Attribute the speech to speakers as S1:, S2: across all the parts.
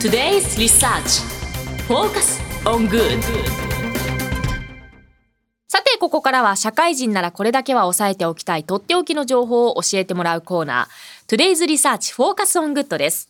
S1: Today's Research. Focus on Good. さてここからは社会人ならこれだけは押さえておきたいとっておきの情報を教えてもらうコーナー Today's Research Focus on Good です。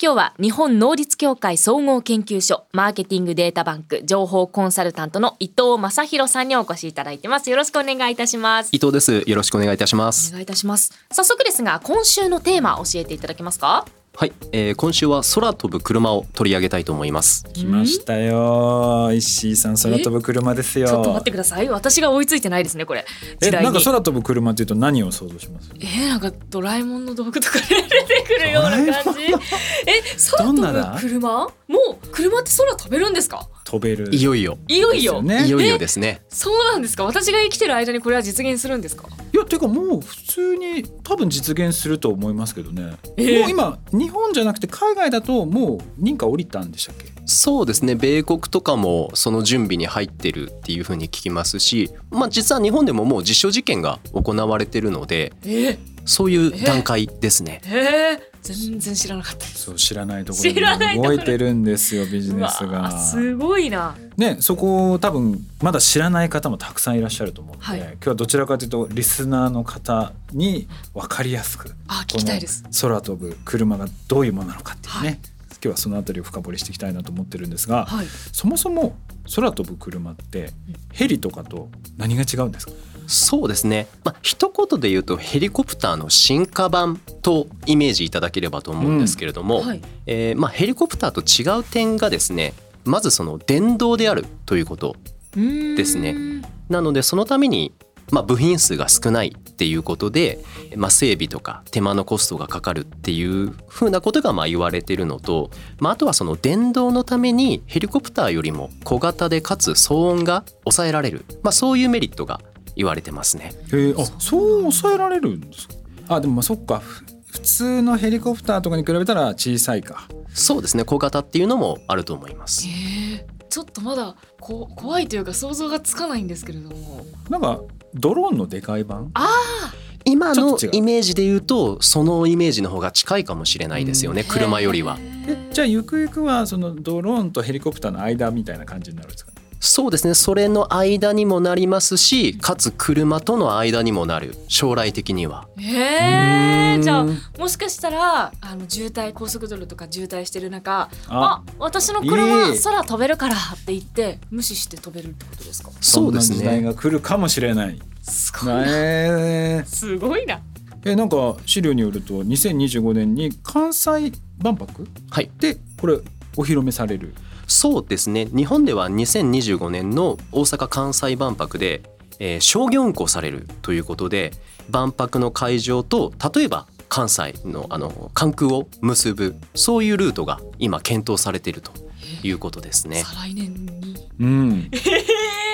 S1: 今日は日本能率協会総合研究所マーケティングデータバンク情報コンサルタントの伊藤正弘さんにお越しいただいてます。よろしくお願いいたします。
S2: 伊藤です。よろしくお願いいたします。
S1: お願いいたします。早速ですが今週のテーマ教えていただけますか？
S2: はい、えー、今週は空飛ぶ車を取り上げたいと思います。
S3: 来ましたよ。石井さん空飛ぶ車ですよ。
S1: ちょっと待ってください。私が追いついてないですねこれ。
S3: えなんか空飛ぶ車っていうと何を想像します？
S1: えー、なんかドラえもんの道具とか出てくるような感じ。え空飛ぶ車？もう車って空飛べるんですか？
S3: 飛べる。
S2: いよいよ。
S1: いよいよ、
S2: ね、いよいよですね。
S1: そうなんですか。私が生きてる間にこれは実現するんですか？
S3: いやていうかもう普通に多分実現すると思いますけどね、えー、もう今日本じゃなくて海外だともう認可降りたんでしたっけ？
S2: そうですね。米国とかもその準備に入ってるっていうふうに聞きますし、まあ、実は日本でももう実証実験が行われてるので、えー、そういう段階ですね。
S1: えーえー全然知らなかった
S3: そう知らないところで動いてるんですよビジネスが。
S1: すごいな。
S3: ねそこ多分まだ知らない方もたくさんいらっしゃると思うので、はい、今日はどちらかというとリスナーの方に分かりやすく
S1: あ聞きたいです。
S3: 空飛ぶ車がどういうものなのかっていうね、はい、今日はそのあたりを深掘りしていきたいなと思ってるんですが、はい、そもそも空飛ぶ車ってヘリとかと何が違うんですか？
S2: そうですね、まあ一言で言うとヘリコプターの進化版とイメージいただければと思うんですけれども、うんはい、えー、まあ、ヘリコプターと違う点がですねまずその電動であるということですね。なのでそのためにまあ、部品数が少ないっていうことで、まあ、整備とか手間のコストがかかるっていうふうなことがまあ言われてるのと、まあ、あとはその電動のためにヘリコプターよりも小型でかつ騒音が抑えられる、まあ、そういうメリットが言われてますね。
S3: へあそう抑えられるんですか？あでもまあそっか。普通のヘリコプターとかに比べたら小さいか。
S2: そうですね。小型っていうのもあると思います。
S1: ちょっとまだこ怖いというか想像がつかないんですけれども。
S3: なんかドローンのでかい版？
S1: あ
S2: 今のイメージで言うとそのイメージの方が近いかもしれないですよね。車よりは。
S3: えじゃあゆくゆくはそのドローンとヘリコプターの間みたいな感じになるんですか
S2: そうですね。それの間にもなりますしかつ車との間にもなる。将来的には。
S1: へえじゃあもしかしたらあの渋滞高速道路とか渋滞してる中あ私の車空飛べるからって言って無視して飛べるってことですか？
S3: そうですね。時代が来るかもしれない。
S1: すごいな、えー、すごいな。
S3: えなんか資料によると2025年に関西万博、はい、でこれお披露目される
S2: そうですね日本では2025年の大阪・関西万博で、えー、商業運行されるということで万博の会場と例えば関西のあの関空を結ぶそういうルートが今検討されているということですね。
S1: 再来年に、
S3: うん、
S1: え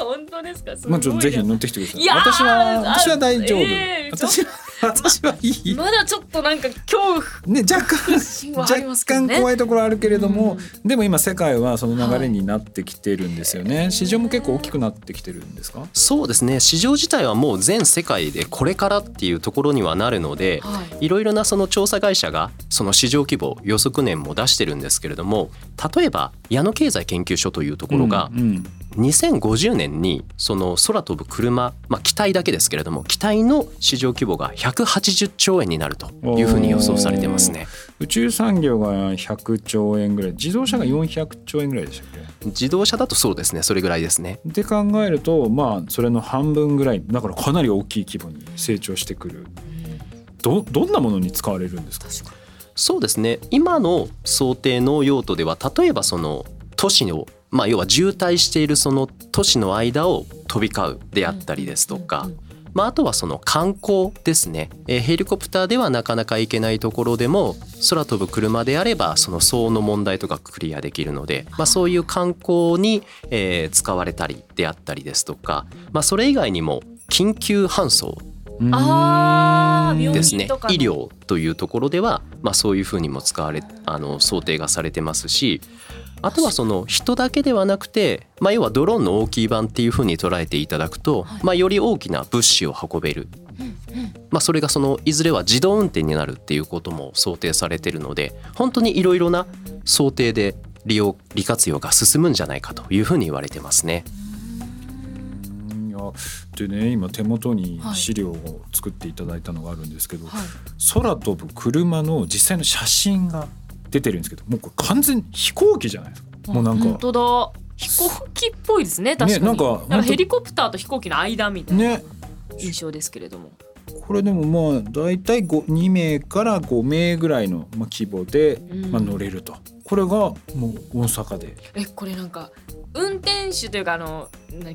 S1: ー、本当ですか？
S3: まあちょっとぜひ乗ってきてください。い私は私は大丈夫。えー、私は私はいい。
S1: まだちょっとなんか恐怖。
S3: ね若干、ね、若干怖いところあるけれども、うん、でも今世界はその流れになってきてるんですよね、はい、市場も結構大きくなってきてるんですか？
S2: そうですね。市場自体はもう全世界でこれからっていうところにはなるので、はい、いろいろなその調査会社がその市場規模予測年も出してるんですけれども例えば矢野経済研究所というところが、うんうん2050年にその空飛ぶ車、まあ、機体だけですけれども機体の市場規模が180兆円になるというふうに予想されてますね。
S3: 宇宙産業が100兆円ぐらい。自動車が400兆円ぐらいでしたっけ？
S2: 自動車だとそうですね。それぐらいですね。
S3: で考えるとまあそれの半分ぐらい。だからかなり大きい規模に成長してくる。どどんなものに使われるんですか？
S2: そうですね。今の想定の用途では例えばその都市のまあ、要は渋滞しているその都市の間を飛び交うであったりですとか、まあ、あとはその観光ですね、えー、ヘリコプターではなかなか行けないところでも空飛ぶ車であればその騒音の問題とかクリアできるので、まあ、そういう観光に、えー、使われたりであったりですとか、まあ、それ以外にも緊急搬送ですね。医療というところでは、まあ、そういうふうにも使われあの想定がされてますしあとはその人だけではなくて、まあ、要はドローンの大きい版っていうふうに捉えていただくと、まあ、より大きな物資を運べる、まあ、それがそのいずれは自動運転になるっていうことも想定されてるので本当にいろいろな想定で利用利活用が進むんじゃないかというふうに言われてますね。
S3: いやでね今手元に資料を作っていただいたのがあるんですけど、はい、空飛ぶ車の実際の写真が出てるんですけどもうこれ完全飛行機じゃないですか。もうなんか。
S1: 本当だ。飛行機っぽいですね確かに、ね、なんかなんかヘリコプターと飛行機の間みたいな印象ですけれども。ね
S3: これでもまあ大体2名から5名ぐらいの規模で、まあ、乗れると、これがもう大阪で。
S1: えこれなんか運転手というかあの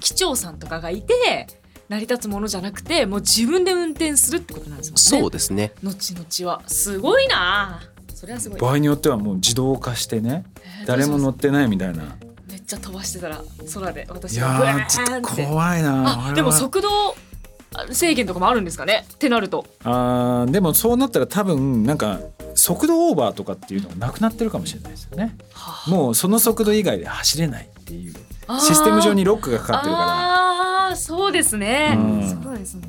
S1: 機長さんとかがいて成り立つものじゃなくてもう自分で運転するってことなんですもん
S2: ね。そうですね。
S1: 後々は。すごいなそれはすごい。
S3: 場合によってはもう自動化してね、えー、誰も乗ってないみたいな。
S1: めっちゃ飛ばしてたら空で私
S3: はブーンって。怖いな
S1: でも速度制限とかもあるんですかね？ってなると。
S3: あでもそうなったら多分なんか速度オーバーとかっていうのがなくなってるかもしれないですよね、はあ、もうその速度以外で走れないっていうシステム上にロックがかかってるから。
S1: ああそうですね、うん、そうですね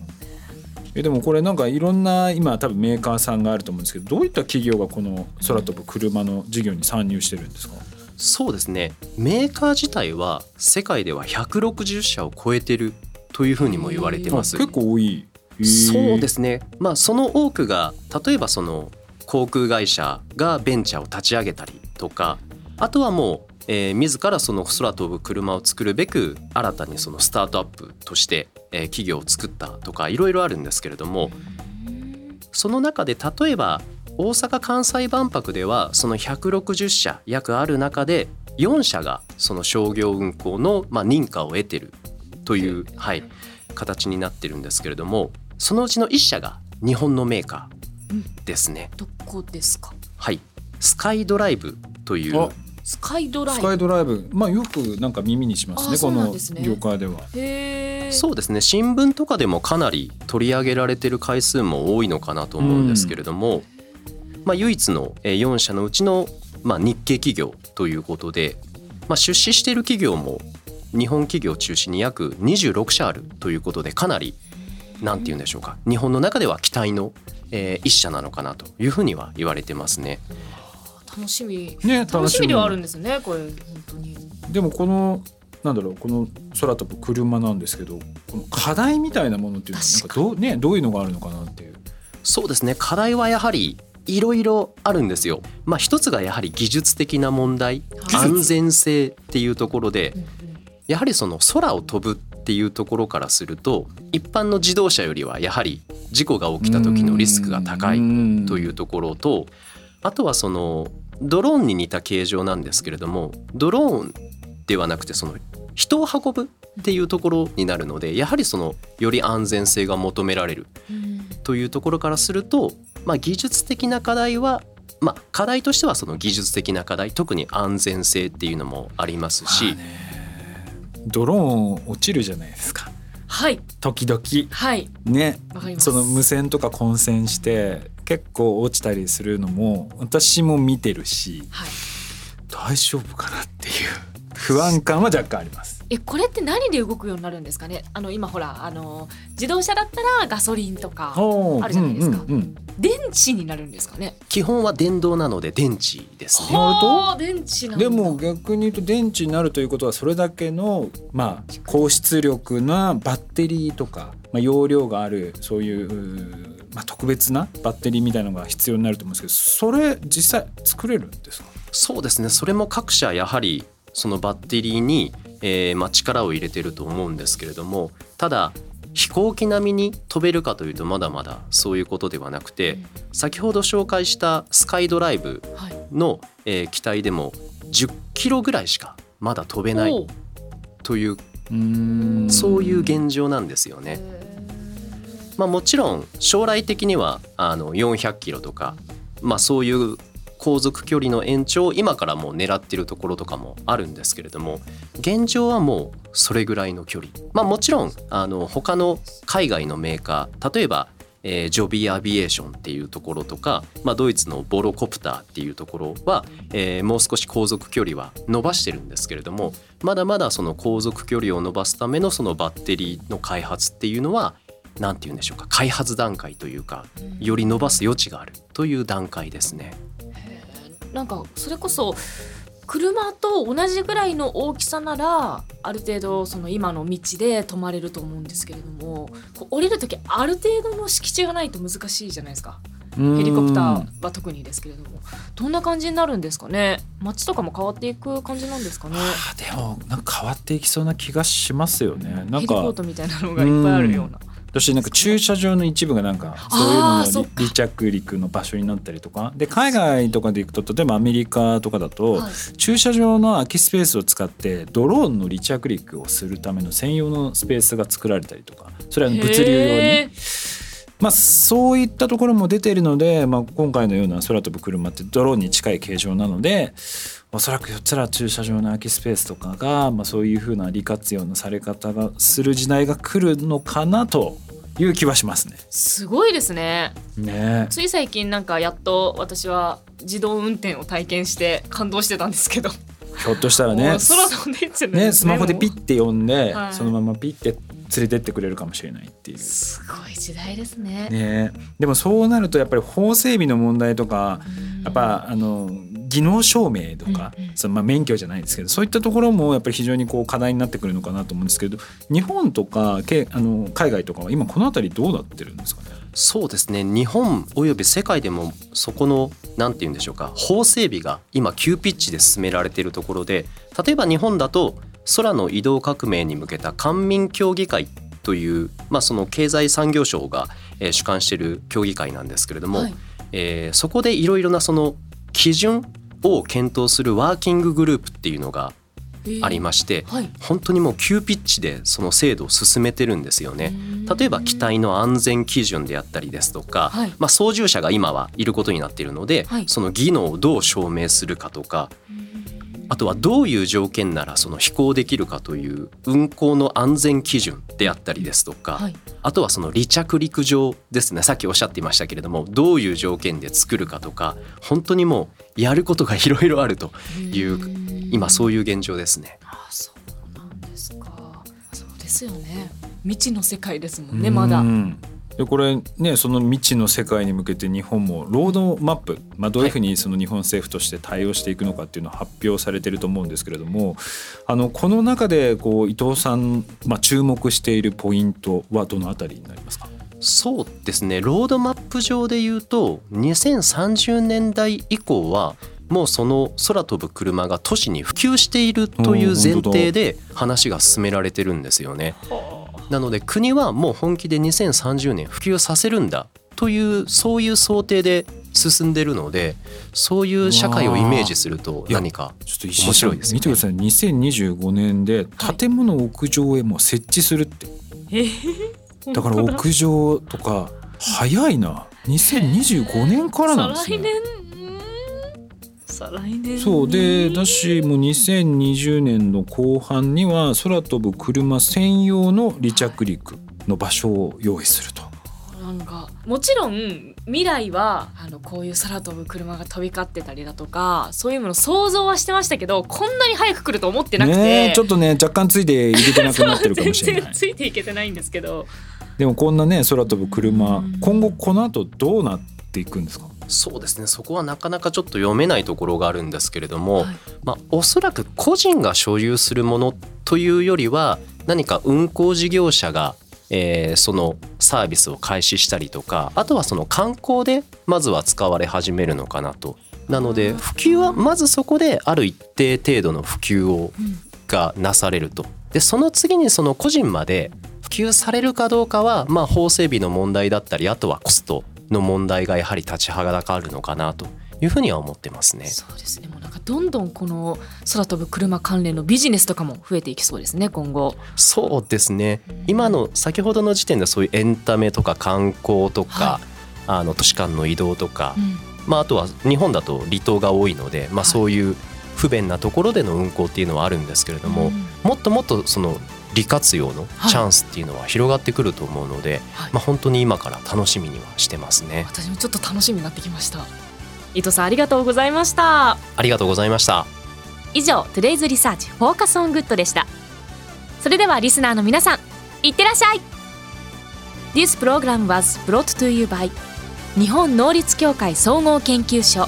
S3: えでもこれなんかいろんな今多分メーカーさんがあると思うんですけどどういった企業がこの空飛ぶ車の事業に参入してるんですか、
S2: そうですね。メーカー自体は世界では160社を超えてるというふうにも言われてます。
S3: 結構多い。
S2: そうですね、まあ、その多くが例えばその航空会社がベンチャーを立ち上げたりとかあとはもう、えー、自らその空飛ぶ車を作るべく新たにそのスタートアップとして、えー、企業を作ったとかいろいろあるんですけれどもその中で例えば大阪・関西万博ではその160社約ある中で4社がその商業運行のまあ認可を得てるという、はい、形になってるんですけれどもそのうちの1社が日本のメーカーですね。
S1: どこですか？
S2: はい。スカイドライブという
S1: スカイドライブ。
S3: スカイドライブ。まあよくなんか耳にしますねこの業界では。
S2: そうですね。新聞とかでもかなり取り上げられてる回数も多いのかなと思うんですけれども、うん、まあ唯一の4社のうちのまあ日系企業ということで、まあ、出資している企業も日本企業を中心に約26社あるということでかなり何て言うんでしょうか。日本の中では期待の、えー、一社なのかなというふうには言われてますね。
S1: 楽しみ、ね、楽しみ。ではあるんですねこれ本当に。
S3: でもこのなんだろうこの空飛ぶ車なんですけどこの課題みたいなものっていうのはなんかどう,、ね、どういうのがあるのかなっていう。
S2: そうですね。課題はやはりいろいろあるんですよ。まあ一つがやはり技術的な問題、安全性っていうところで、やはりその空を飛ぶっていうところからすると一般の自動車よりはやはり事故が起きた時のリスクが高いというところとあとはそのドローンに似た形状なんですけれどもドローンではなくてその人を運ぶっていうところになるのでやはりそのより安全性が求められるというところからすると、まあ、技術的な課題はまあ、課題としてはその技術的な課題特に安全性っていうのもありますし、
S3: ドローン落ちるじゃないですか。
S1: はい。
S3: 時々、
S1: はい、
S3: ね。その無線とか混線して結構落ちたりするのも私も見てるし、はい、大丈夫かなっていう不安感は若干あります。
S1: えこれって何で動くようになるんですかね？あの今ほらあの自動車だったらガソリンとかあるじゃないですか、うんうんうん、電池になるんですかね？
S2: 基本は電動なので電池ですね。
S1: なると電池
S3: でも逆に言うと電池になるということはそれだけのまあ高出力なバッテリーとか、まあ、容量があるそういうまあ、特別なバッテリーみたいのが必要になると思うんですけどそれ実際作れるんですか？
S2: そうですね。それも各社やはりそのバッテリーにえーまあ、力を入れてると思うんですけれどもただ飛行機並みに飛べるかというとまだまだそういうことではなくて先ほど紹介したスカイドライブの、えー、機体でも10キロぐらいしかまだ飛べないというそういう現状なんですよね。まあ、もちろん将来的にはあの400キロとか、まあ、そういう航続距離の延長を今からもう狙ってるところとかもあるんですけれども現状はもうそれぐらいの距離まあもちろんあの他の海外のメーカー例えばえー、ジョビーアビエーションっていうところとか、まあ、ドイツのボロコプターっていうところは、えー、もう少し航続距離は伸ばしてるんですけれどもまだまだその航続距離を伸ばすためのそのバッテリーの開発っていうのは何て言うんでしょうか開発段階というかより伸ばす余地があるという段階ですね。
S1: なんかそれこそ車と同じぐらいの大きさならある程度その今の道で止まれると思うんですけれども降りる時ある程度の敷地がないと難しいじゃないですか。ヘリコプターは特にですけれども。どんな感じになるんですかね？街とかも変わっていく感じなんですかね、は
S3: あ、でもなんか変わっていきそうな気がしますよね。なんか。ヘリ
S1: ポートみたいなのがいっぱいあるような
S3: 私なんか駐車場の一部がなんかそういうのの離着陸の場所になったりとか。で海外とかで行くと例えばアメリカとかだと駐車場の空きスペースを使ってドローンの離着陸をするための専用のスペースが作られたりとかそれは物流用に。まあ、そういったところも出ているので、まあ、今回のような空飛ぶ車ってドローンに近い形状なのでおそらくっちら駐車場の空きスペースとかが、まあ、そういうふうな利活用のされ方がする時代が来るのかなという気はしますね。
S1: すごいですね。
S3: ね
S1: つい最近なんかやっと私は自動運転を体験して感動してたんですけど。
S3: ひょっとしたらね
S1: 空飛んでっちゃ
S3: ねスマホでピッて呼んで、はい、そのままピッて連れてってくれるかもしれないっていう。
S1: すごい時代ですね。
S3: ね。でもそうなるとやっぱり法整備の問題とかやっぱあの技能証明とか、うんうん、そのまあ免許じゃないですけどそういったところもやっぱり非常にこう課題になってくるのかなと思うんですけど日本とかけあの海外とかは今この辺りどうなってるんですかね？
S2: そうですね。日本および世界でもそこの何て言うんでしょうか法整備が今急ピッチで進められているところで例えば日本だと空の移動革命に向けた官民協議会という、まあ、その経済産業省が、えー、主管している協議会なんですけれども、はい、えー、そこでいろいろなその基準を検討するワーキンググループっていうのがありまして、はい、本当にもう急ピッチでその制度を進めてるんですよね。例えば機体の安全基準であったりですとか、はい、まあ、操縦者が今はいることになっているので、はい、その技能をどう証明するかとかあとはどういう条件ならその飛行できるかという運航の安全基準であったりですとか、はい、あとはその離着陸場ですね。さっきおっしゃっていましたけれどもどういう条件で作るかとか本当にもうやることがいろいろあるという今そういう現状ですね。
S1: あそうなんですか。そうです。よね。未知の世界ですもんねまだ。
S3: でこれねその未知の世界に向けて日本もロードマップ、まあ、どういうふうにその日本政府として対応していくのかっていうのを発表されてると思うんですけれどもあのこの中でこう伊藤さん、まあ、注目しているポイントはどのあたりになりますか？
S2: そうですね。ロードマップ上で言うと2030年代以降はもうその空飛ぶ車が都市に普及しているという前提で話が進められてるんですよね。なので国はもう本気で2030年普及させるんだというそういう想定で進んでるのでそういう社会をイメージすると何か面白いです、
S3: ね、見てください。2025年で建物屋上へも設置するって、はい、だ。から屋上とか早いな。2025年からなんですね。
S1: 来年
S3: そうでだしもう2020年の後半には空飛ぶ車専用の離着陸の場所を用意すると。
S1: なんかもちろん未来はあのこういう空飛ぶ車が飛び交ってたりだとかそういうもの想像はしてましたけどこんなに早く来ると思ってなくて、
S3: ね、ちょっとね若干ついていけてなくなってるかもしれない。
S1: ついていけてないんですけど。
S3: でもこんなね空飛ぶ車今後この後どうなっていくんですか？
S2: そうですねそこはなかなかちょっと読めないところがあるんですけれども、はい、まあ、おそらく個人が所有するものというよりは何か運行事業者がえー、そのサービスを開始したりとかあとはその観光でまずは使われ始めるのかなと。なので普及はまずそこである一定程度の普及をがなされると。でその次にその個人まで普及されるかどうかはまあ法整備の問題だったりあとはコストの問題がやはり立ちはだかるのかなというふうには思ってますね。
S1: そうですね。もうなんかどんどんこの空飛ぶ車関連のビジネスとかも増えていきそうですね。今後。
S2: そうですね。今の先ほどの時点でそういうエンタメとか観光とか、はい、あの都市間の移動とか、うん、まああとは日本だと離島が多いので、まあそういう不便なところでの運行っていうのはあるんですけれども、うん、もっともっとその利活用のチャンスっていうのは広がってくると思うので、はい、まあ本当に今から楽しみにはしてますね。
S1: 私もちょっと楽しみになってきました。伊藤さんありがとうございました。
S2: ありがとうございました。
S1: 以上 Today's Research Focus on Good でした。それではリスナーの皆さんいってらっしゃい。This program was brought to you by 日本能率協会総合研究所